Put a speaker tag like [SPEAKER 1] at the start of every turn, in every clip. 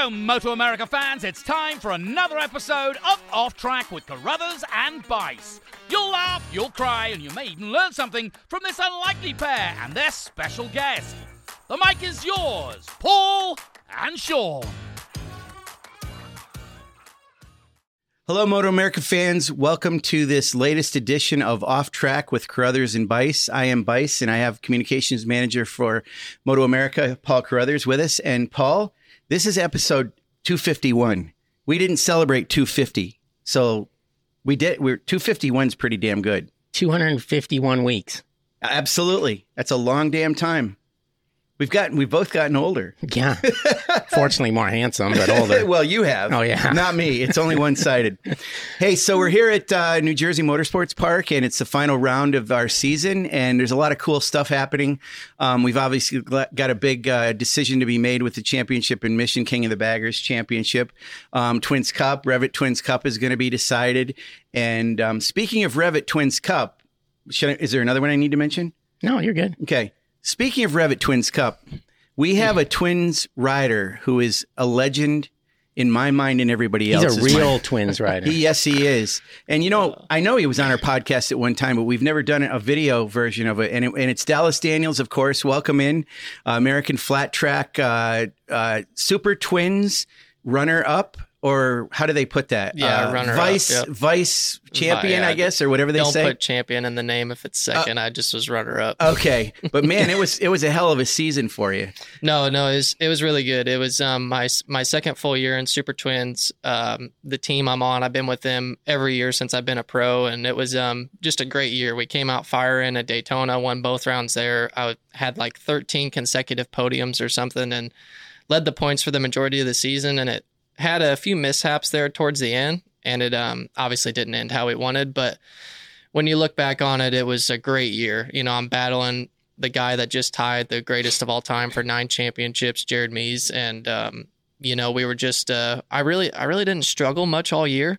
[SPEAKER 1] Hello, Moto America fans. It's time for another episode of Off Track with Carruthers and Bice. You'll laugh, you'll cry, and you may even learn something from this unlikely pair and their special guest. The mic is yours, Paul and Sean.
[SPEAKER 2] Hello, Moto America fans. Welcome to this latest edition of Off Track with Carruthers and Bice. I am Bice, and I have communications manager for Moto America, Paul Carruthers, with us. And Paul, this is episode 251. We didn't celebrate 250, so we did. We're 251 is pretty damn good.
[SPEAKER 3] 251 weeks.
[SPEAKER 2] Absolutely, that's a long damn time. We've gotten, we've both gotten older.
[SPEAKER 3] Yeah. Fortunately, more handsome, but older.
[SPEAKER 2] well, you have.
[SPEAKER 3] Oh, yeah.
[SPEAKER 2] Not me. It's only one sided. hey, so we're here at uh, New Jersey Motorsports Park, and it's the final round of our season, and there's a lot of cool stuff happening. Um, we've obviously got a big uh, decision to be made with the championship in Mission King of the Baggers Championship. Um, Twins Cup, Revit Twins Cup is going to be decided. And um, speaking of Revit Twins Cup, I, is there another one I need to mention?
[SPEAKER 3] No, you're good.
[SPEAKER 2] Okay. Speaking of Revit Twins Cup, we have a Twins rider who is a legend in my mind and everybody else's.
[SPEAKER 3] He's a real
[SPEAKER 2] mind.
[SPEAKER 3] Twins rider.
[SPEAKER 2] He, yes, he is. And you know, I know he was on our podcast at one time, but we've never done a video version of it. And, it, and it's Dallas Daniels, of course. Welcome in, uh, American Flat Track uh, uh, Super Twins runner up. Or how do they put that?
[SPEAKER 4] Yeah,
[SPEAKER 2] uh,
[SPEAKER 4] runner
[SPEAKER 2] vice
[SPEAKER 4] up, yep.
[SPEAKER 2] vice champion,
[SPEAKER 4] Yeah,
[SPEAKER 2] I guess, or whatever they
[SPEAKER 4] Don't
[SPEAKER 2] say. Uh,
[SPEAKER 4] put champion in the name if it's second. I just was runner up.
[SPEAKER 2] Okay, but man, it was it was a hell of a season for you.
[SPEAKER 4] No, no, it was it was really good. It was um my my second full year in Super Twins. Um, the team I'm on, I've been with them every year since I've been a pro, and it was um just a great year. We came out firing at Daytona, won both rounds there. I had like 13 consecutive podiums or something, and led the points for the majority of the season. And it had a few mishaps there towards the end, and it um obviously didn't end how we wanted, but when you look back on it, it was a great year. You know, I'm battling the guy that just tied the greatest of all time for nine championships, Jared Mees, and um, you know, we were just uh, I really I really didn't struggle much all year.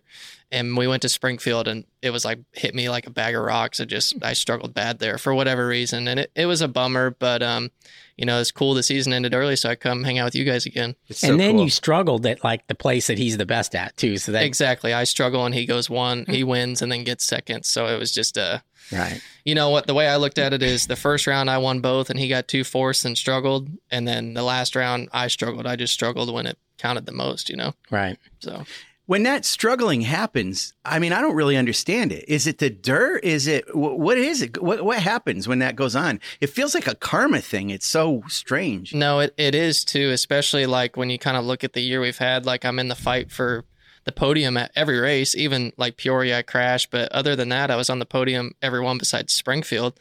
[SPEAKER 4] And we went to Springfield and it was like hit me like a bag of rocks. It just I struggled bad there for whatever reason. And it, it was a bummer, but um, you know, it's cool the season ended early, so I come hang out with you guys again.
[SPEAKER 2] It's
[SPEAKER 3] and
[SPEAKER 2] so
[SPEAKER 3] then
[SPEAKER 2] cool.
[SPEAKER 3] you struggled at like the place that he's the best at too. So that
[SPEAKER 4] Exactly. I struggle and he goes one, he wins and then gets second. So it was just uh
[SPEAKER 3] right.
[SPEAKER 4] you know what the way I looked at it is the first round I won both and he got two fourths and struggled and then the last round I struggled. I just struggled when it counted the most, you know.
[SPEAKER 3] Right.
[SPEAKER 4] So
[SPEAKER 2] when that struggling happens, I mean, I don't really understand it. Is it the dirt? Is it what is it? What what happens when that goes on? It feels like a karma thing. It's so strange.
[SPEAKER 4] no, it, it is too, especially like when you kind of look at the year we've had. Like I'm in the fight for the podium at every race, even like Peoria I crashed, but other than that, I was on the podium every one besides Springfield.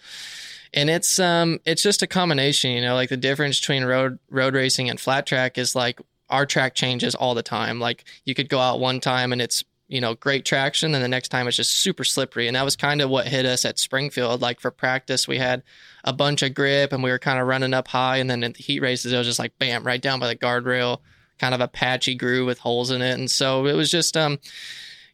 [SPEAKER 4] And it's um it's just a combination, you know, like the difference between road road racing and flat track is like our track changes all the time. Like you could go out one time and it's you know great traction and the next time it's just super slippery. And that was kind of what hit us at springfield. Like for practice we had a bunch of grip and we were kind of running up high and then in the heat races it was just like bam right down by the guardrail kind of a patchy groove with holes in it. And so it was just um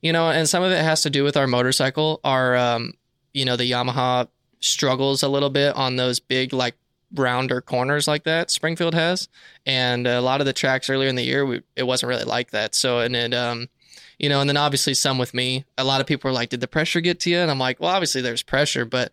[SPEAKER 4] you know and some of it has to do with our motorcycle our um you know the yamaha struggles a little bit on those big like rounder corners like that springfield has. And a lot of the tracks earlier in the year we, it wasn't really like that. So and it um you know and then obviously some with me a lot of people were like did the pressure get to you? And i'm like well obviously there's pressure but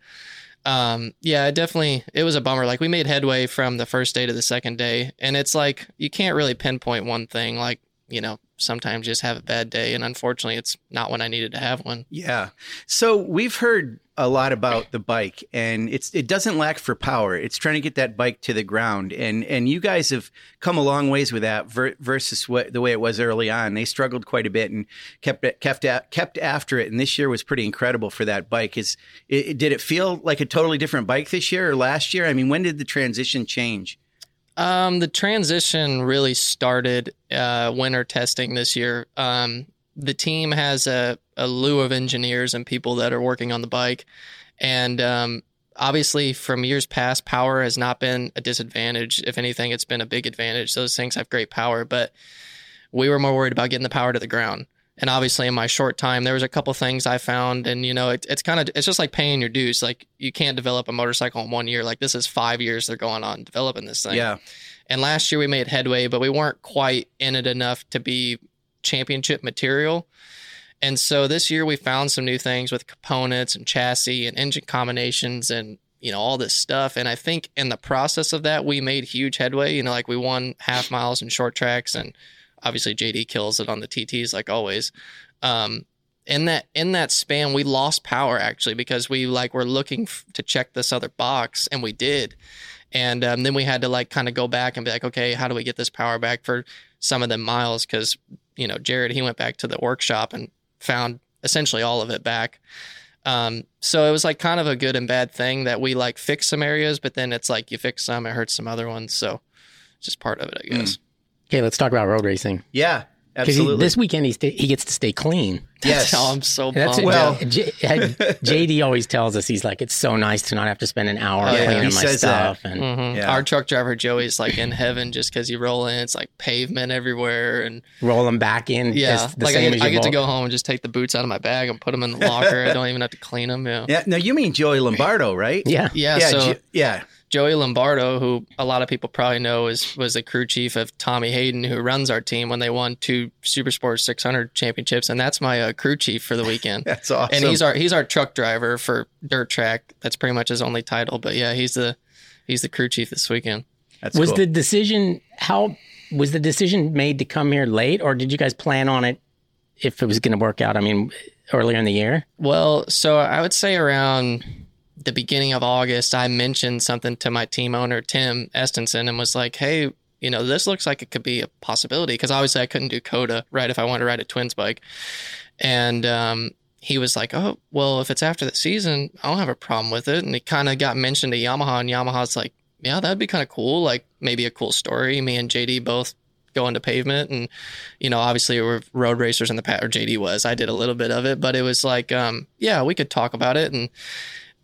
[SPEAKER 4] um yeah it definitely it was a bummer. Like we made headway from the first day to the second day and it's like you can't really pinpoint one thing. Like you know sometimes just have a bad day and unfortunately it's not when i needed to have one.
[SPEAKER 2] Yeah. So we've heard a lot about the bike, and it's it doesn't lack for power. It's trying to get that bike to the ground, and and you guys have come a long ways with that ver- versus what the way it was early on. They struggled quite a bit and kept it, kept a- kept after it, and this year was pretty incredible for that bike. Is it, did it feel like a totally different bike this year or last year? I mean, when did the transition change?
[SPEAKER 4] Um, the transition really started uh, winter testing this year. Um, the team has a, a slew of engineers and people that are working on the bike, and um, obviously from years past, power has not been a disadvantage. If anything, it's been a big advantage. Those things have great power, but we were more worried about getting the power to the ground. And obviously, in my short time, there was a couple things I found, and you know, it, it's kind of it's just like paying your dues. Like you can't develop a motorcycle in one year. Like this is five years they're going on developing this thing
[SPEAKER 2] Yeah.
[SPEAKER 4] And last year we made headway, but we weren't quite in it enough to be championship material. And so this year we found some new things with components and chassis and engine combinations and you know all this stuff. And I think in the process of that we made huge headway. You know, like we won half miles and short tracks, and obviously JD kills it on the TTs like always. Um, in that in that span we lost power actually because we like were looking f- to check this other box and we did and um, then we had to like kind of go back and be like okay how do we get this power back for some of the miles because you know jared he went back to the workshop and found essentially all of it back. Um, so it was like kind of a good and bad thing that we like fix some areas but then it's like you fix some it hurts some other ones. So it's just part of it i guess.
[SPEAKER 3] Okay, let's talk about road racing.
[SPEAKER 2] Yeah,
[SPEAKER 3] Because
[SPEAKER 2] absolutely.
[SPEAKER 3] this weekend he sta he gets to stay clean.
[SPEAKER 2] yes.
[SPEAKER 4] oh, i'm so
[SPEAKER 3] That's
[SPEAKER 4] bummed.
[SPEAKER 2] Well-
[SPEAKER 3] J- JD always tells us he's like, it's so nice to not have to spend an hour
[SPEAKER 4] Yeah,
[SPEAKER 3] cleaning
[SPEAKER 2] he
[SPEAKER 3] my
[SPEAKER 2] says that.
[SPEAKER 3] stuff. And
[SPEAKER 4] Mhm.
[SPEAKER 2] Yeah.
[SPEAKER 4] Our truck driver Joey's like in heaven just because you roll in, it's like pavement everywhere, and
[SPEAKER 3] roll them back in.
[SPEAKER 4] yeah,
[SPEAKER 3] the
[SPEAKER 4] like I get,
[SPEAKER 3] as
[SPEAKER 4] I get to go home and just take the boots out of my bag and put them in the locker. I don't even have to clean them. Yeah,
[SPEAKER 2] yeah. No, you mean Joey Lombardo, right?
[SPEAKER 3] Yeah.
[SPEAKER 4] yeah.
[SPEAKER 2] Yeah.
[SPEAKER 4] so
[SPEAKER 2] Jo- yeah.
[SPEAKER 4] Joey Lombardo, who a lot of people probably know is was the crew chief of Tommy Hayden, who runs our team when they won two Super Sports 600 championships, and that's my uh, crew chief for the weekend.
[SPEAKER 2] That's awesome.
[SPEAKER 4] and he's our he's our truck driver for dirt track. That's pretty much his only title. But yeah, he's the he's the crew chief this weekend.
[SPEAKER 2] That's
[SPEAKER 3] was
[SPEAKER 2] cool.
[SPEAKER 3] the decision how was the decision made to come here late, or did you guys plan on it if it was going to work out? I mean, earlier in the year.
[SPEAKER 4] Well, so I would say around the beginning of August, I mentioned something to my team owner, Tim Estenson, and was like, hey, you know, this looks like it could be a possibility. Because obviously I couldn't do COTA, right, if I wanted to ride a twins bike. And um, he was like, oh, well, if it's after the season, I don't have a problem with it. And it kind of got mentioned to Yamaha, and Yamaha's like, yeah, that'd be kind of cool. Like maybe a cool story. Me and JD both go into pavement and you know obviously we're road racers in the past or jd was i did a little bit of it but it was like um yeah we could talk about it and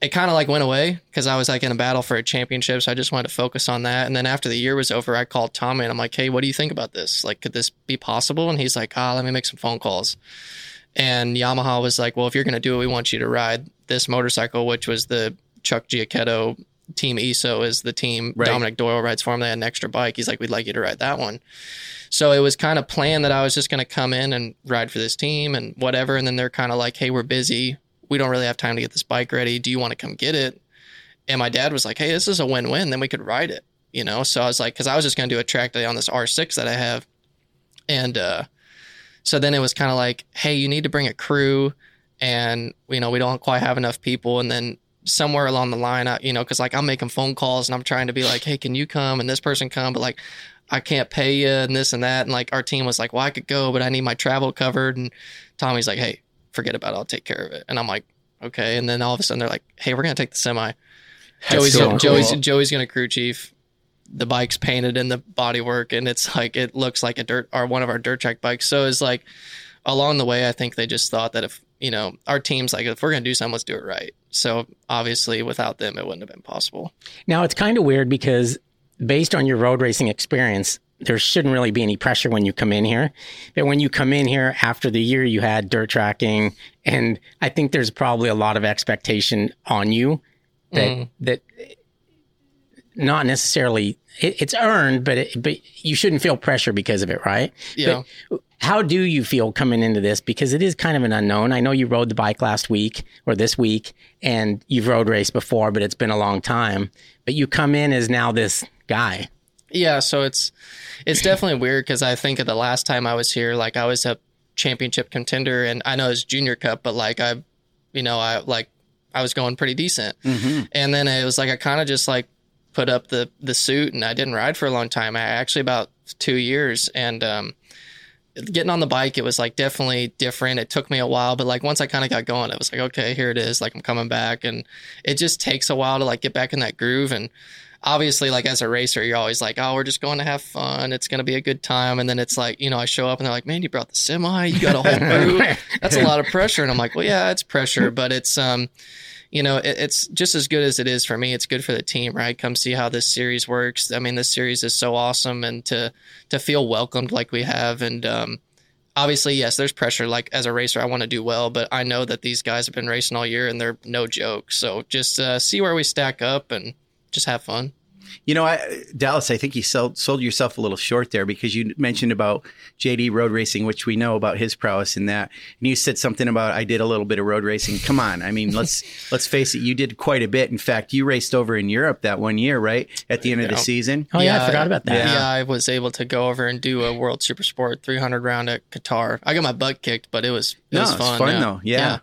[SPEAKER 4] it kind of like went away because i was like in a battle for a championship so i just wanted to focus on that and then after the year was over i called tommy and i'm like hey what do you think about this like could this be possible and he's like ah let me make some phone calls and yamaha was like well if you're going to do it we want you to ride this motorcycle which was the chuck giacchetto team ESO is the team
[SPEAKER 2] Right.
[SPEAKER 4] Dominic Doyle rides for him. They had an extra bike. He's like, we'd like you to ride that one. So it was kind of planned that I was just going to come in and ride for this team and whatever. And then they're kind of like, hey, we're busy. We don't really have time to get this bike ready. Do you want to come get it? And my dad was like, hey, this is a win win. Then we could ride it, you know? So I was like, because I was just going to do a track day on this R6 that I have. And uh, so then it was kind of like, hey, you need to bring a crew. And, you know, we don't quite have enough people. And then somewhere along the line, I, you know, because like I'm making phone calls and I'm trying to be like, hey, can you come? And this person come, but like I can't pay you and this and that. And like our team was like, well, I could go, but I need my travel covered. And Tommy's like, hey, forget about it. I'll take care of it. And I'm like, okay. And then all of a sudden they're like, hey, we're gonna take the semi. Joey's
[SPEAKER 3] so
[SPEAKER 4] Joey's
[SPEAKER 2] cool.
[SPEAKER 4] Joey's gonna crew chief. The bike's painted in the bodywork, and it's like it looks like a dirt or one of our dirt track bikes. So it's like along the way, I think they just thought that if you know our team's like if we're gonna do something, let's do it right. So obviously, without them, it wouldn't have been possible.
[SPEAKER 3] Now it's kind of weird because based on your road racing experience, there shouldn't really be any pressure when you come in here. But when you come in here after the year you had dirt tracking, and I think there's probably a lot of expectation on you that mm. that not necessarily it, it's earned, but it, but you shouldn't feel pressure because of it, right?
[SPEAKER 4] Yeah.
[SPEAKER 3] But how do you feel coming into this? Because it is kind of an unknown. I know you rode the bike last week or this week, and you've road raced before, but it's been a long time. But you come in as now this guy.
[SPEAKER 4] Yeah, so it's it's definitely weird because I think of the last time I was here, like I was a championship contender, and I know it's junior cup, but like I, you know, I like I was going pretty decent, and then it was like I kind of just like put up the the suit, and I didn't ride for a long time. I actually about two years, and um, getting on the bike, it was like definitely different. It took me a while, but like once I kind of got going, it was like okay, here it is. Like I'm coming back, and it just takes a while to like get back in that groove. And obviously like as a racer you're always like oh we're just going to have fun. It's going to be a good time. And then it's like you know i show up and they're like man you brought the semi. You got a whole crew. That's a lot of pressure. And i'm like well yeah it's pressure. But it's um you know it, it's just as good as it is for me. It's good for the team right? Come see how this series works. I mean this series is so awesome and to to feel welcomed like we have. And um obviously yes there's pressure. Like as a racer i want to do well but i know that these guys have been racing all year and they're no joke. So just uh, see where we stack up and just have fun
[SPEAKER 2] You know, I, Dallas, I think you sold, sold yourself a little short there because you mentioned about JD road racing, which we know about his prowess in that. And you said something about I did a little bit of road racing. Come on, I mean, let's let's face it, you did quite a bit. In fact, you raced over in Europe that one year, right at the end of the season.
[SPEAKER 3] Oh yeah, I forgot about that.
[SPEAKER 4] Yeah.
[SPEAKER 2] Yeah.
[SPEAKER 4] I was able to go over and do a World Super Sport 300 round at Qatar. I got my butt kicked, but it was it
[SPEAKER 2] No,
[SPEAKER 4] was
[SPEAKER 2] it's
[SPEAKER 4] fun.
[SPEAKER 2] fun
[SPEAKER 4] yeah.
[SPEAKER 2] though. Yeah.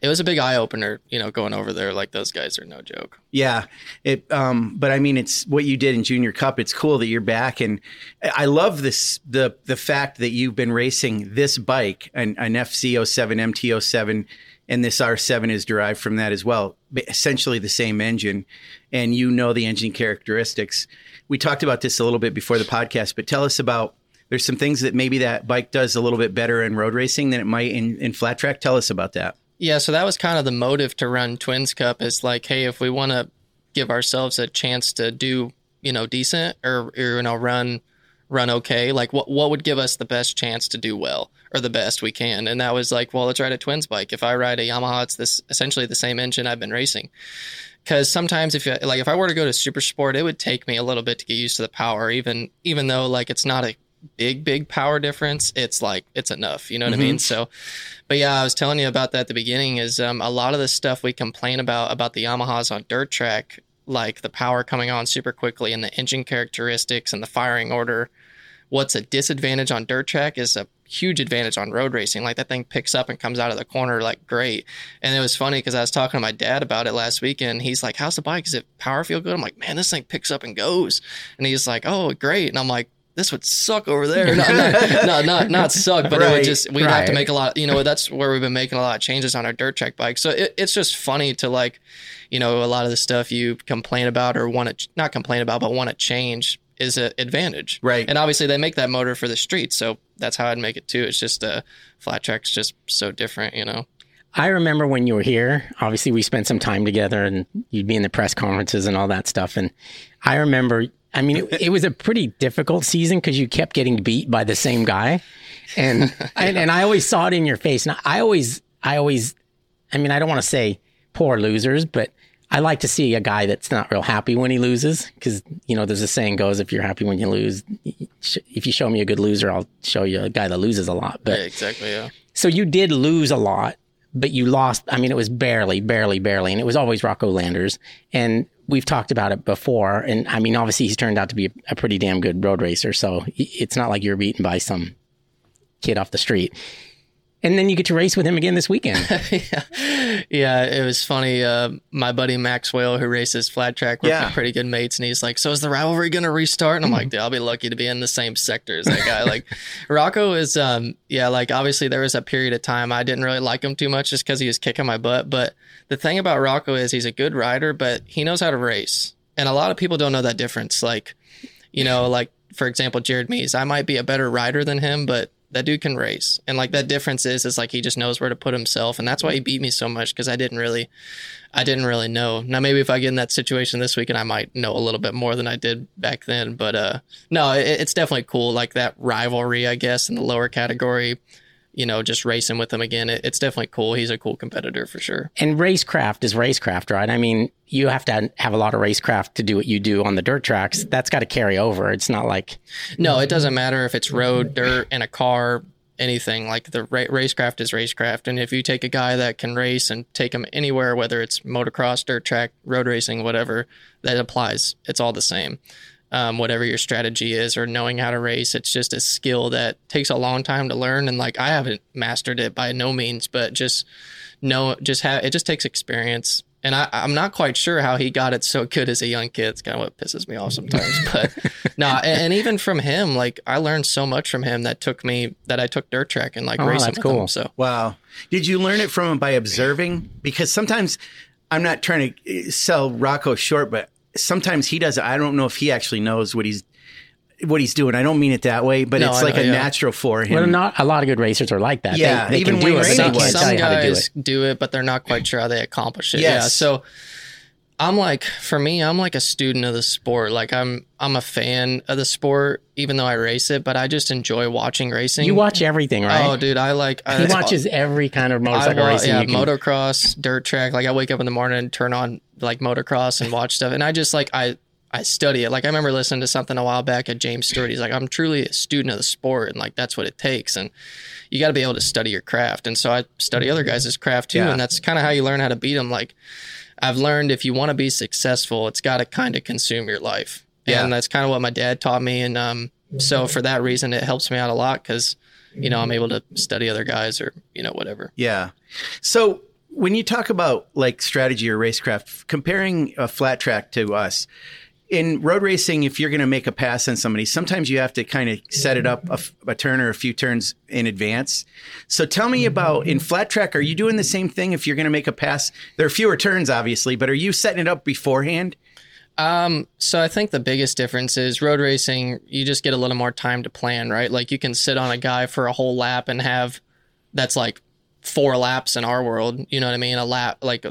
[SPEAKER 4] It was a big eye opener, you know, going over there. Like those guys are no joke.
[SPEAKER 2] Yeah, it. Um, but I mean, it's what you did in Junior Cup. It's cool that you're back, and I love this the the fact that you've been racing this bike, an, an FZ07 MT07, and this R7 is derived from that as well. Essentially the same engine, and you know the engine characteristics. We talked about this a little bit before the podcast, but tell us about. There's some things that maybe that bike does a little bit better in road racing than it might in, in flat track. Tell us about that.
[SPEAKER 4] Yeah, so that was kind of the motive to run Twins Cup is like, hey, if we want to give ourselves a chance to do, you know, decent or, or you know, run run okay, like what what would give us the best chance to do well or the best we can? And that was like, well, let's ride a Twins bike. If I ride a Yamaha, it's this essentially the same engine I've been racing. Because sometimes if you like, if I were to go to Super Sport, it would take me a little bit to get used to the power, even even though like it's not a big big power difference. It's like it's enough, you know what I mean? So, but yeah, I was telling you about that at the beginning. Is um, a lot of the stuff we complain about about the Yamahas on dirt track, like the power coming on super quickly and the engine characteristics and the firing order. What's a disadvantage on dirt track is a huge advantage on road racing. Like that thing picks up and comes out of the corner like great. And it was funny because I was talking to my dad about it last weekend. He's like, "How's the bike? Is it power feel good?" I'm like, "Man, this thing picks up and goes." And he's like, "Oh, great." And I'm like. This would suck over there. Not, not, not, not, not suck, but it would just, we'd have to make a lot, you know, that's where we've been making a lot of changes on our dirt track bike. So it, it's just funny to like, you know, a lot of the stuff you complain about or want to, not complain about, but want to change is an advantage.
[SPEAKER 2] Right.
[SPEAKER 4] And obviously they make that motor for the street. So that's how I'd make it too. It's just uh, flat track's just so different, you know?
[SPEAKER 3] I remember when you were here. Obviously, we spent some time together, and you'd be in the press conferences and all that stuff. And I remember, I mean, it, it was a pretty difficult season because you kept getting beat by the same guy, and, and and I always saw it in your face. And I always, I always, I mean, I don't want to say poor losers, but I like to see a guy that's not real happy when he loses because you know there's a saying goes if you're happy when you lose, if you show me a good loser, I'll show you a guy that loses a lot. But
[SPEAKER 4] Yeah, exactly. Yeah.
[SPEAKER 3] so you did lose a lot, but you lost. I mean, it was barely, barely, barely, and it was always Rocco Landers. And we've talked about it before. And I mean, obviously, he's turned out to be a, pretty damn good road racer. So it's not like you're beaten by some kid off the street. And then you get to race with him again this weekend.
[SPEAKER 4] yeah. yeah, it was funny. Uh, my buddy Maxwell, who races flat track, we're
[SPEAKER 2] Yeah.
[SPEAKER 4] pretty good mates, and he's like, "So is the rivalry going to restart?" And I'm like, "Dude, I'll be lucky to be in the same sector as that guy." like, Rocco is, um, yeah, like obviously there was a period of time I didn't really like him too much just because he was kicking my butt. But the thing about Rocco is he's a good rider, but he knows how to race, and a lot of people don't know that difference. Like, you know, like for example, Jared Mees, I might be a better rider than him, but that dude can race. And like that difference is is like he just knows where to put himself. And that's why he beat me so much because I didn't really I didn't really know. Now maybe if I get in that situation this weekend I might know a little bit more than I did back then. But uh no, it, it's definitely cool. Like that rivalry, I guess, in the lower category, you know, just racing with him again. It, it's definitely cool. He's a cool competitor for sure.
[SPEAKER 3] and racecraft is racecraft, right? I mean, you have to have a lot of racecraft to do what you do on the dirt tracks. That's got to carry over. It's not like
[SPEAKER 4] No, it doesn't matter if it's road, dirt, in a car, anything. Like the ra- racecraft is racecraft, and if you take a guy that can race and take him anywhere, whether it's motocross, dirt track, road racing, whatever, that applies. It's all the same. Um, whatever your strategy is or knowing how to race, it's just a skill that takes a long time to learn. And like I haven't mastered it by no means, but just know, just have it just takes experience. And I, I'm not quite sure how he got it so good as a young kid. It's kind of what pisses me off sometimes. But no, and, and even from him, like I learned so much from him that took me that I took dirt track and like
[SPEAKER 3] Oh,
[SPEAKER 4] racing
[SPEAKER 3] that's cool.
[SPEAKER 4] him. So
[SPEAKER 2] Wow. Did you learn it from him by observing? Because sometimes I'm not trying to uh, sell Rocco short, but sometimes he does. I don't know if he actually knows what he's what he's doing. I don't mean it that way, but
[SPEAKER 4] No,
[SPEAKER 2] it's
[SPEAKER 4] I
[SPEAKER 2] like
[SPEAKER 4] know,
[SPEAKER 2] a
[SPEAKER 4] yeah.
[SPEAKER 2] natural for him.
[SPEAKER 3] well, not a lot of good racers are like that.
[SPEAKER 2] Yeah,
[SPEAKER 3] they,
[SPEAKER 2] even
[SPEAKER 3] can do it. but
[SPEAKER 2] Rainey
[SPEAKER 3] they
[SPEAKER 4] some,
[SPEAKER 3] can't
[SPEAKER 2] was.
[SPEAKER 3] tell
[SPEAKER 4] some
[SPEAKER 3] you how to do
[SPEAKER 4] guys
[SPEAKER 3] it.
[SPEAKER 4] do it. but they're not quite sure how they accomplish it. Yeah. So I'm like, for me, I'm like a student of the sport. Like I'm, I'm a fan of the sport, even though I race it. But I just enjoy watching racing.
[SPEAKER 3] You watch everything, right?
[SPEAKER 4] Oh, dude, I like. I,
[SPEAKER 3] he watches every kind of
[SPEAKER 4] I
[SPEAKER 3] motorcycle
[SPEAKER 4] wa-
[SPEAKER 3] racing.
[SPEAKER 4] yeah,
[SPEAKER 3] you can,
[SPEAKER 4] motocross, dirt track. Like I wake up in the morning and turn on like motocross and watch stuff, and I just like I I study it. Like I remember listening to something a while back at James Stewart. He's like, I'm truly a student of the sport, and like that's what it takes. And you got to be able to study your craft. And so I study other mm-hmm. guys' craft too,
[SPEAKER 2] Yeah.
[SPEAKER 4] and that's kind of how you learn how to beat them. Like I've learned if you want to be successful, it's got to kind of consume your life.
[SPEAKER 2] Yeah.
[SPEAKER 4] And that's kind of what my dad taught me. And um, so mm-hmm. for that reason, it helps me out a lot because you know I'm mm-hmm. able to study other guys or you know whatever.
[SPEAKER 2] Yeah. So when you talk about like strategy or racecraft, comparing a flat track to us, in road racing, if you're going to make a pass on somebody, sometimes you have to kind of set it up a turn or a few turns in advance. So tell me about in flat track, are you doing the same thing if you're going to make a pass? There are fewer turns, obviously, but are you setting it up beforehand?
[SPEAKER 4] Um, so I think the biggest difference is road racing, you just get a little more time to plan, right? Like you can sit on a guy for a whole lap and have that's like four laps in our world, you know what I mean? A lap like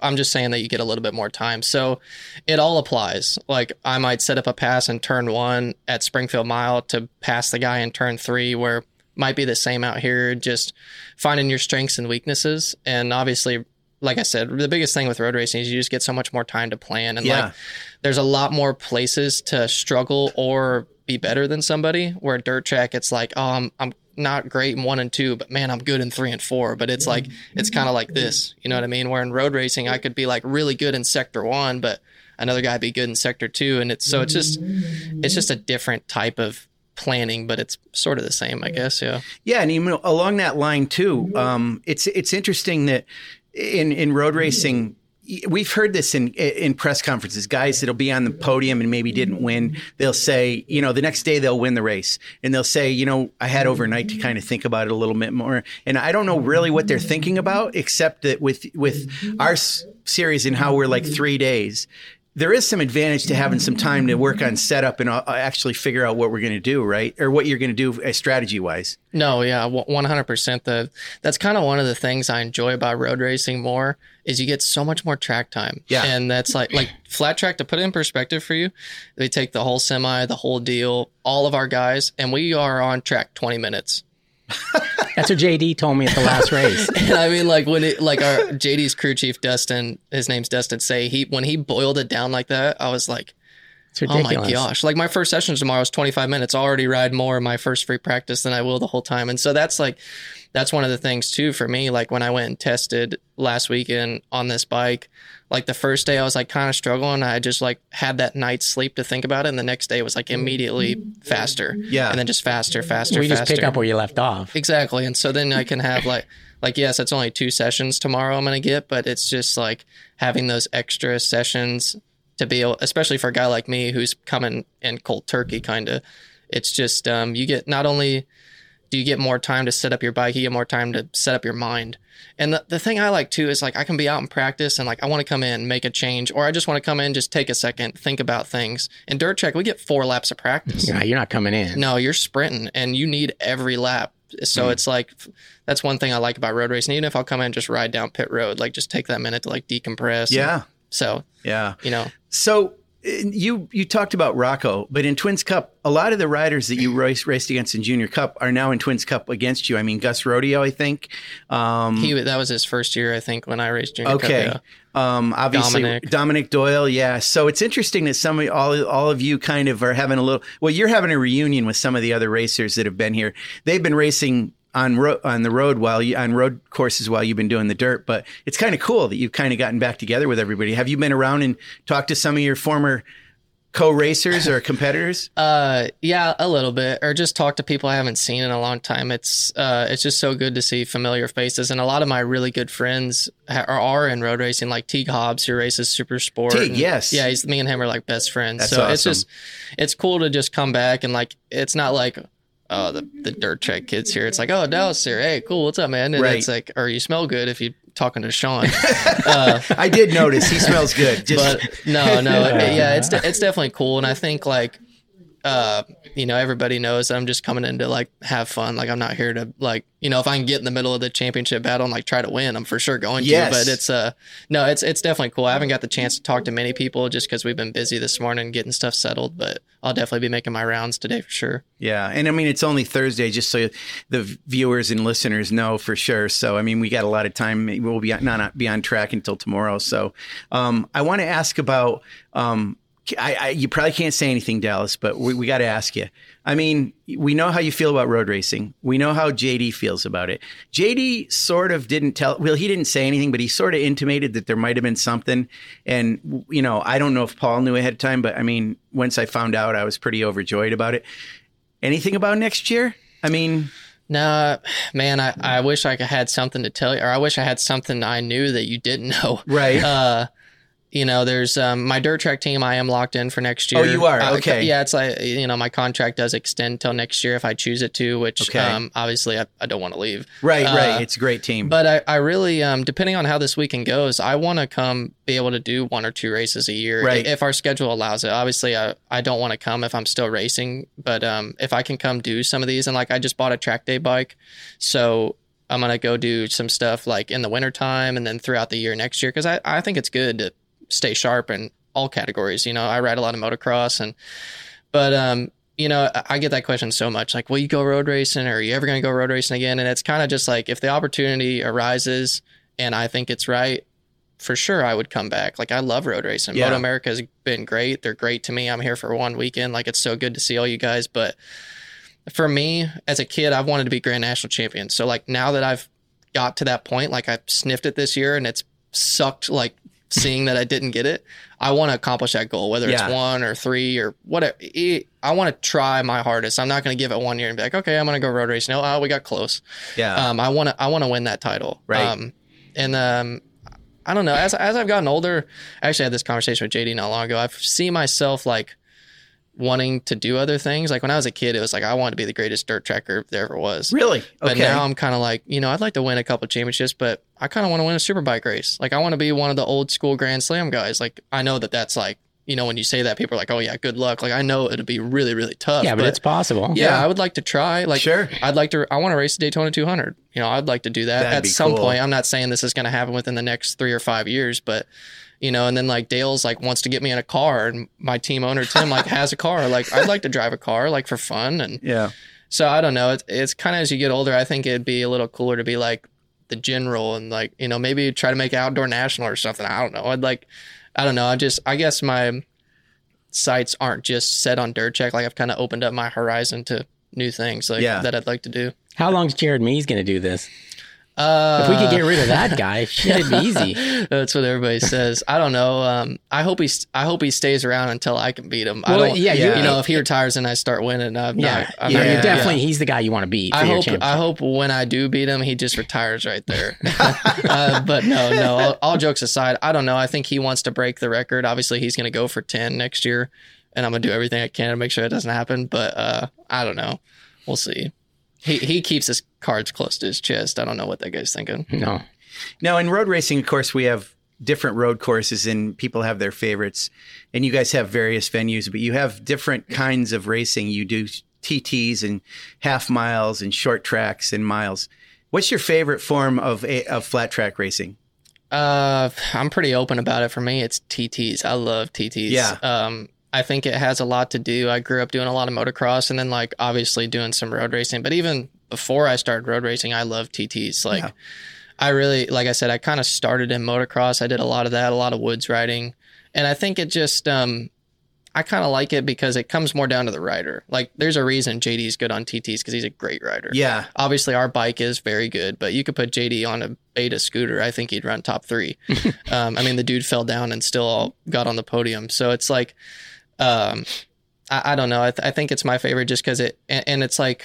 [SPEAKER 4] I'm just saying that you get a little bit more time. So it all applies. Like I might set up a pass in turn 1 at Springfield Mile to pass the guy in turn 3 where might be the same out here just finding your strengths and weaknesses and obviously like I said, the biggest thing with road racing is you just get so much more time to plan and
[SPEAKER 2] Yeah.
[SPEAKER 4] like there's a lot more places to struggle or be better than somebody. Where dirt track, it's like, oh, I'm, I'm not great in one and two, but man, I'm good in three and four. But it's like, it's kind of like this, you know what I mean? Where in road racing, I could be like really good in sector one, but another guy be good in sector two. And it's so it's just, it's just a different type of planning, but it's sort of the same, I guess. Yeah.
[SPEAKER 2] Yeah, and even along that line too, um, it's it's interesting that in in road racing. We've heard this in in press conferences. Guys that'll be on the podium and maybe didn't win, they'll say, you know, the next day they'll win the race, and they'll say, you know, I had overnight to kind of think about it a little bit more. And I don't know really what they're thinking about, except that with with our series and how we're like three days, there is some advantage to having some time to work on setup and uh, actually figure out what we're going to do, right? Or what you're going to do strategy wise.
[SPEAKER 4] No, yeah, one hundred percent. The that's kind of one of the things I enjoy about road racing more is you get so much more track time.
[SPEAKER 2] Yeah.
[SPEAKER 4] and that's like like flat track to put it in perspective for you. They take the whole semi, the whole deal, all of our guys, and we are on track twenty minutes.
[SPEAKER 3] That's what JD told me at the last race.
[SPEAKER 4] And I mean, like when it like our JD's crew chief Dustin, his name's Dustin. Say he when he boiled it down like that, I was like. Oh my gosh. Like my first session tomorrow is 25 minutes. I already ride more in my first free practice than I will the whole time. And so that's like, that's one of the things too for me. Like when I went and tested last weekend on this bike, like the first day I was like kind of struggling. I just like had that night's sleep to think about it. And the next day was like immediately faster.
[SPEAKER 2] Yeah.
[SPEAKER 4] And then just faster, faster,
[SPEAKER 3] We
[SPEAKER 4] faster.
[SPEAKER 3] just pick up where you left off.
[SPEAKER 4] Exactly. And so then I can have like like yes, it's only two sessions tomorrow I'm gonna get, but it's just like having those extra sessions to be able especially for a guy like me who's coming in cold turkey kinda. It's just um you get not only do you get more time to set up your bike, you get more time to set up your mind. And the, the thing I like too is like I can be out in practice and like I want to come in, make a change, or I just want to come in, just take a second, think about things. In dirt track, we get four laps of practice.
[SPEAKER 3] Yeah, you're not coming in.
[SPEAKER 4] No, you're sprinting and you need every lap.
[SPEAKER 2] Mm.
[SPEAKER 4] So it's like that's one thing I like about road racing. Even if I'll come in and just ride down pit road, like just take that minute to like decompress.
[SPEAKER 2] Yeah.
[SPEAKER 4] So
[SPEAKER 2] Yeah.
[SPEAKER 4] you know,
[SPEAKER 2] So you you talked about Rocco, but in Twins Cup, a lot of the riders that you raced, raced against in Junior Cup are now in Twins Cup against you. I mean, Gus Rodio, I think. Um,
[SPEAKER 4] he that was his first year, I think, when I raced junior cup.
[SPEAKER 2] okay.
[SPEAKER 4] yeah.
[SPEAKER 2] Um, obviously,
[SPEAKER 4] Dominic.
[SPEAKER 2] Dominic. Doyle, yeah. So it's interesting that some of all all of you kind of are having a little. Well, you're having a reunion with some of the other racers that have been here. They've been racing on ro- on the road while you on road courses while you've been doing the dirt. But it's kind of cool that you've kind of gotten back together with everybody. Have you been around and talked to some of your former co-racers or competitors?
[SPEAKER 4] Uh, yeah, a little bit, or just talk to people I haven't seen in a long time. It's uh, it's just so good to see familiar faces, and a lot of my really good friends ha- are, are in road racing, like Teague Hobbs, who races Super Sport.
[SPEAKER 2] Teague,
[SPEAKER 4] and-
[SPEAKER 2] yes.
[SPEAKER 4] yeah, he's me and him are like best friends.
[SPEAKER 2] That's
[SPEAKER 4] so it's just it's cool to just come back and like it's not like. Oh, the, the dirt track kids here. It's like, oh, Dallas here. Hey, cool. What's up, man? And
[SPEAKER 2] Right.
[SPEAKER 4] it's like, or you smell good if you talking to Sean. uh,
[SPEAKER 2] I did notice he smells good. Just
[SPEAKER 4] but no, no, yeah, it's de- it's definitely cool, and I think like, uh, you know, everybody knows I'm just coming in to like have fun. Like I'm not here to like, you know, if I can get in the middle of the championship battle and like try to win, I'm for sure going
[SPEAKER 2] Yes.
[SPEAKER 4] to. But it's uh, no, it's it's definitely cool. I haven't got the chance to talk to many people just because we've been busy this morning getting stuff settled, but I'll definitely be making my rounds today for sure.
[SPEAKER 2] Yeah, and I mean it's only Thursday, just so the viewers and listeners know for sure. So I mean we got a lot of time. We'll be not be on track until tomorrow. So um, I want to ask about um, I, I, you probably can't say anything, Dallas, but we, we got to ask you. I mean, we know how you feel about road racing. We know how JD feels about it. JD sort of didn't tell, well, he didn't say anything, but he sort of intimated that there might have been something. And, you know, I don't know if Paul knew ahead of time, but I mean, once I found out, I was pretty overjoyed about it. Anything about next year? I mean,
[SPEAKER 4] No, man, I, I wish I had something to tell you, or I wish I had something I knew that you didn't know.
[SPEAKER 2] Right.
[SPEAKER 4] Uh, you know, there's um, my dirt track team. I am locked in for next year.
[SPEAKER 2] Oh, you are?
[SPEAKER 4] Uh,
[SPEAKER 2] Okay.
[SPEAKER 4] yeah, it's like you know, my contract does extend till next year if I choose it to. Which
[SPEAKER 2] Okay.
[SPEAKER 4] um, obviously I, I don't want to leave.
[SPEAKER 2] right,
[SPEAKER 4] Uh,
[SPEAKER 2] right. It's a great team.
[SPEAKER 4] But I, I really, um, depending on how this weekend goes, I want to come be able to do one or two races a year
[SPEAKER 2] Right.
[SPEAKER 4] if our schedule allows it. Obviously, I, I don't want to come if I'm still racing, but um, if I can come do some of these, and like I just bought a track day bike, so I'm gonna go do some stuff like in the wintertime and then throughout the year next year because I, I think it's good to stay sharp in all categories. You know, I ride a lot of motocross and, but um, you know, I- get that question so much. Like, will you go road racing, or are you ever going to go road racing again? And it's kind of just like if the opportunity arises and I think it's right, for sure I would come back. Like I love road racing.
[SPEAKER 2] Yeah.
[SPEAKER 4] Moto America has been great. They're great to me. I'm here for one weekend. Like it's so good to see all you guys. But for me, as a kid, I've wanted to be Grand National Champion. So like now that I've got to that point, like I've sniffed it this year and it's sucked like seeing that I didn't get it. I want to accomplish that goal, whether
[SPEAKER 2] Yeah.
[SPEAKER 4] it's one or three or whatever. It- I want to try my hardest. I'm not going to give it one year and be like, okay, I'm going to go road racing. No, oh, we got close.
[SPEAKER 2] yeah.
[SPEAKER 4] Um, I want to I want to win that title.
[SPEAKER 2] Right.
[SPEAKER 4] Um, and um, I don't know. As as I've gotten older, I actually had this conversation with JD not long ago. I've seen myself like wanting to do other things. Like when I was a kid, it was like I wanted to be the greatest dirt tracker there ever was.
[SPEAKER 2] really?
[SPEAKER 4] But
[SPEAKER 2] Okay.
[SPEAKER 4] now I'm kind of like, you know, I'd like to win a couple championships, but I kind of want to win a superbike race. Like I want to be one of the old school Grand Slam guys. Like I know that that's like, you know, when you say that, people are like, oh yeah, good luck. Like I know it'll be really, really tough.
[SPEAKER 3] yeah, but, it's possible.
[SPEAKER 4] yeah,
[SPEAKER 2] Yeah.
[SPEAKER 4] I would like to try. Like,
[SPEAKER 2] Sure.
[SPEAKER 4] I'd like to. I want to race the Daytona 200. You know, I'd like to do that
[SPEAKER 2] That'd
[SPEAKER 4] at some
[SPEAKER 2] cool.
[SPEAKER 4] point. I'm not saying this is going to happen within the next three or five years, but you know, and then like Dale's like wants to get me in a car, and my team owner Tim like has a car. Like, I'd like to drive a car like for fun, and
[SPEAKER 2] yeah.
[SPEAKER 4] so I don't know. It's it's kind of as you get older, I think it'd be a little cooler to be like the general and like you know maybe try to make outdoor national or something. I don't know. I'd like, I don't know. I just I guess my sights aren't just set on dirt check. Like I've kind of opened up my horizon to new things like
[SPEAKER 2] Yeah.
[SPEAKER 4] that I'd like to do.
[SPEAKER 3] How long's Jared Mees going to do this?
[SPEAKER 4] Uh,
[SPEAKER 3] If we could get rid of that guy, it'd be easy.
[SPEAKER 4] That's what everybody says. I don't know. Um, I hope he. I hope he stays around until I can beat him. I don't.
[SPEAKER 3] yeah,
[SPEAKER 2] you-
[SPEAKER 4] You know, if he retires and I start winning, I'm
[SPEAKER 3] Yeah,
[SPEAKER 4] not. I'm
[SPEAKER 3] yeah,
[SPEAKER 4] not gonna-
[SPEAKER 3] definitely he's the guy you want to beat
[SPEAKER 4] I hope. I hope when I do beat him, he just retires right there. uh, but no, no. All, all jokes aside, I don't know. I think he wants to break the record. Obviously, he's going to go for ten next year, and I'm going to do everything I can to make sure it doesn't happen. But uh, I don't know. We'll see. He he keeps his cards close to his chest. I don't know what that guy's thinking.
[SPEAKER 3] no.
[SPEAKER 2] Now, in road racing, of course, we have different road courses and people have their favorites. And you guys have various venues, but you have different kinds of racing. You do TTs and half miles and short tracks and miles. What's your favorite form of, a, of flat track racing?
[SPEAKER 4] Uh, I'm pretty open about it. For me, it's TTs. I love TTs.
[SPEAKER 2] Yeah.
[SPEAKER 4] Um, I think it has a lot to do. I grew up doing a lot of motocross, and then like obviously doing some road racing. But even before I started road racing, I love TTs. Like,
[SPEAKER 2] Yeah.
[SPEAKER 4] I really, like I said, I kind of started in motocross. I did a lot of that, a lot of woods riding, and I think it just, um, I kind of like it because it comes more down to the rider. Like, there's a reason JD's good on TTs because he's a great rider
[SPEAKER 2] Yeah.
[SPEAKER 4] obviously our bike is very good, but you could put JD on a beta scooter. I think he'd run top three. um, I mean, the dude fell down and still got on the podium. So it's like, um, I, I don't know. I, th- I think it's my favorite just because it, and, and it's like,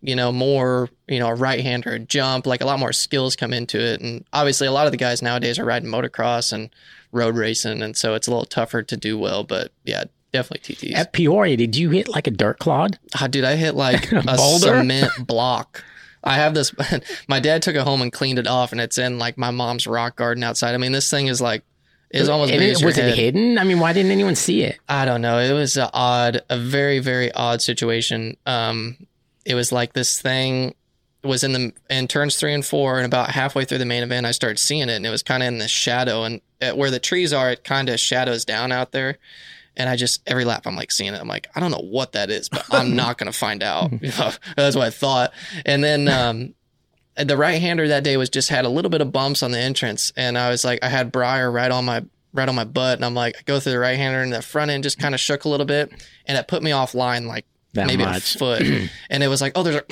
[SPEAKER 4] you know, more, you know, a right hander, a jump, like a lot more skills come into it. And obviously, a lot of the guys nowadays are riding motocross and road racing. And so it's a little tougher to do well. But yeah, definitely TTs.
[SPEAKER 3] At Peoria, did you hit like a dirt clod?
[SPEAKER 4] Ah, dude, I hit like a
[SPEAKER 3] Boulder?
[SPEAKER 4] cement block. I have this. My dad took it home and cleaned it off, and it's in like my mom's rock garden outside. I mean, this thing is like is almost
[SPEAKER 3] it-
[SPEAKER 4] your
[SPEAKER 3] was it
[SPEAKER 4] head.
[SPEAKER 3] hidden? I mean, why didn't anyone see it?
[SPEAKER 4] I don't know. It was a odd, a very very odd situation. Um, it was like this thing was in the in turns three and four, and about halfway through the main event, I started seeing it, and it was kind of in the shadow, and at where the trees are, it kind of shadows down out there. And I just every lap I'm like seeing it. I'm like, I don't know what that is, but I'm not gonna find out. That's what I thought. And then um, the right hander that day was just had a little bit of bumps on the entrance, and I was like, I had Briar right on my right on my butt, and I'm like, I go through the right hander, and the front end just kind of shook a little bit, and it put me offline like
[SPEAKER 3] That
[SPEAKER 4] maybe
[SPEAKER 3] much.
[SPEAKER 4] a foot, and it was like, oh, there's a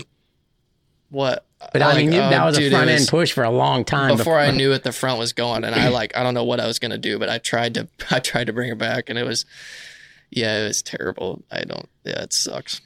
[SPEAKER 4] what?
[SPEAKER 3] But I
[SPEAKER 4] Like,
[SPEAKER 3] mean, you,
[SPEAKER 4] oh,
[SPEAKER 3] that was
[SPEAKER 4] dude,
[SPEAKER 3] a front end push for a long time.
[SPEAKER 4] before I knew it, the front was going, and I like I don't know what I was gonna do, but I tried to I tried to bring it back, and it was yeah, it was terrible. I don't yeah, it sucks.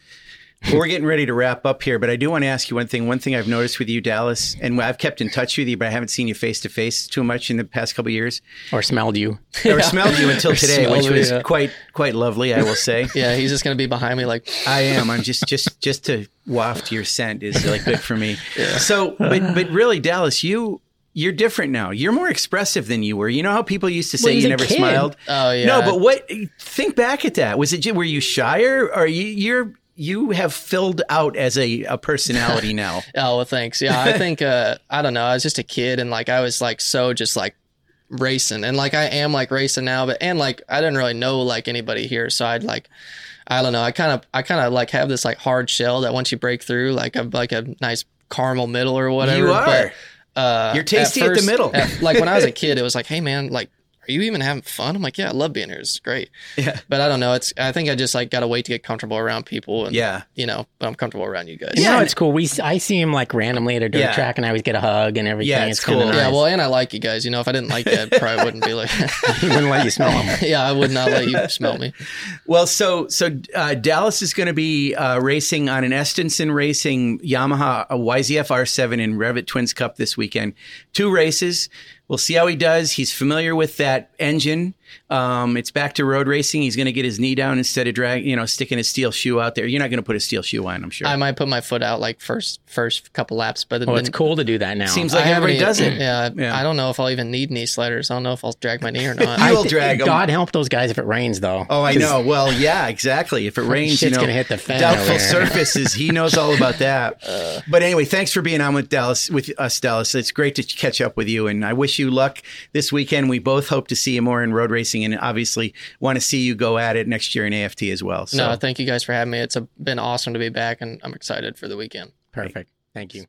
[SPEAKER 2] Well, we're getting ready to wrap up here, but I do want to ask you one thing. One thing I've noticed with you, Dallas, and I've kept in touch with you, but I haven't seen you face to face too much in the past couple of years,
[SPEAKER 3] or smelled you.
[SPEAKER 2] or smelled you until today, which was
[SPEAKER 4] yeah.
[SPEAKER 2] quite quite lovely, I will say.
[SPEAKER 4] Yeah, he's just gonna be behind me like
[SPEAKER 2] I am. I'm just just just to waft your scent is like good for me. So, but but really, Dallas, you you're different now. You're more expressive than you were. You know how people used to say
[SPEAKER 3] Well,
[SPEAKER 2] you never
[SPEAKER 3] kid.
[SPEAKER 2] smiled.
[SPEAKER 4] Oh yeah.
[SPEAKER 2] No, but what? Think back at that. Was it? Were you shyer, or are you, you're you have filled out as a, a personality now?
[SPEAKER 4] Oh well, thanks. Yeah, I think uh, I don't know. I was just a kid, and like I was like so just like racing, and like I am like racing now, but and like I didn't really know like anybody here, so I'd like I don't know. I kind of I kind of like have this like hard shell that once you break through, like I'm like a nice caramel middle or whatever.
[SPEAKER 2] you are.
[SPEAKER 4] But, uh,
[SPEAKER 2] You're tasty at the middle.
[SPEAKER 4] at- like when I was a kid, it was like, hey man, like. Are you even having fun? I'm like, yeah, I love being here. It's great.
[SPEAKER 2] Yeah.
[SPEAKER 4] But I don't know. It's. I think I just like got to wait to get comfortable around people. And,
[SPEAKER 2] Yeah.
[SPEAKER 4] You know, but I'm comfortable around you guys.
[SPEAKER 3] You
[SPEAKER 2] Yeah,
[SPEAKER 3] know, it's cool. We I see him like randomly at a dirt
[SPEAKER 2] Yeah.
[SPEAKER 3] track, and I always get a hug and everything.
[SPEAKER 2] Yeah,
[SPEAKER 3] it's,
[SPEAKER 2] it's cool. Yeah,
[SPEAKER 3] nice.
[SPEAKER 4] Yeah, well, and I like you guys. You know, if I didn't like you, I probably wouldn't be like,
[SPEAKER 3] he wouldn't let you smell him.
[SPEAKER 4] yeah, I would not let you smell me.
[SPEAKER 2] Well, so so uh, Dallas is going to be uh, racing on an Estenson Racing Yamaha a YZF R7 in Revit Twins Cup this weekend. Two races. We'll see how he does. He's familiar with that engine. Um, it's back to road racing. He's going to get his knee down instead of drag, you know, sticking a steel shoe out there. You're not going to put a steel shoe on, I'm sure.
[SPEAKER 4] I might put my foot out like first first couple laps, but
[SPEAKER 3] Well,
[SPEAKER 4] then
[SPEAKER 3] it's cool to do that now.
[SPEAKER 2] Seems
[SPEAKER 4] I
[SPEAKER 2] like
[SPEAKER 4] haven't
[SPEAKER 2] everybody does it.
[SPEAKER 4] Yeah,
[SPEAKER 2] Yeah.
[SPEAKER 4] I don't know if I'll even need knee sliders. I don't know if I'll drag my knee or not.
[SPEAKER 2] I-
[SPEAKER 3] I
[SPEAKER 2] will
[SPEAKER 3] thi-
[SPEAKER 2] drag 'em.
[SPEAKER 3] God help those guys if it rains, though.
[SPEAKER 2] Oh, I know. Well, yeah, exactly. If it rains, you know,
[SPEAKER 3] gonna hit the fan
[SPEAKER 2] doubtful surfaces. He knows all about that. but anyway, thanks for being on with Dallas, with us, Dallas. It's great to catch up with you, and I wish you luck this weekend. We both hope to see you more in road racing, and obviously want to see you go at it next year in AFT as well. So.
[SPEAKER 4] No, thank you guys for having me. It's a, been awesome to be back, and I'm excited for the weekend.
[SPEAKER 3] Perfect. Thank you.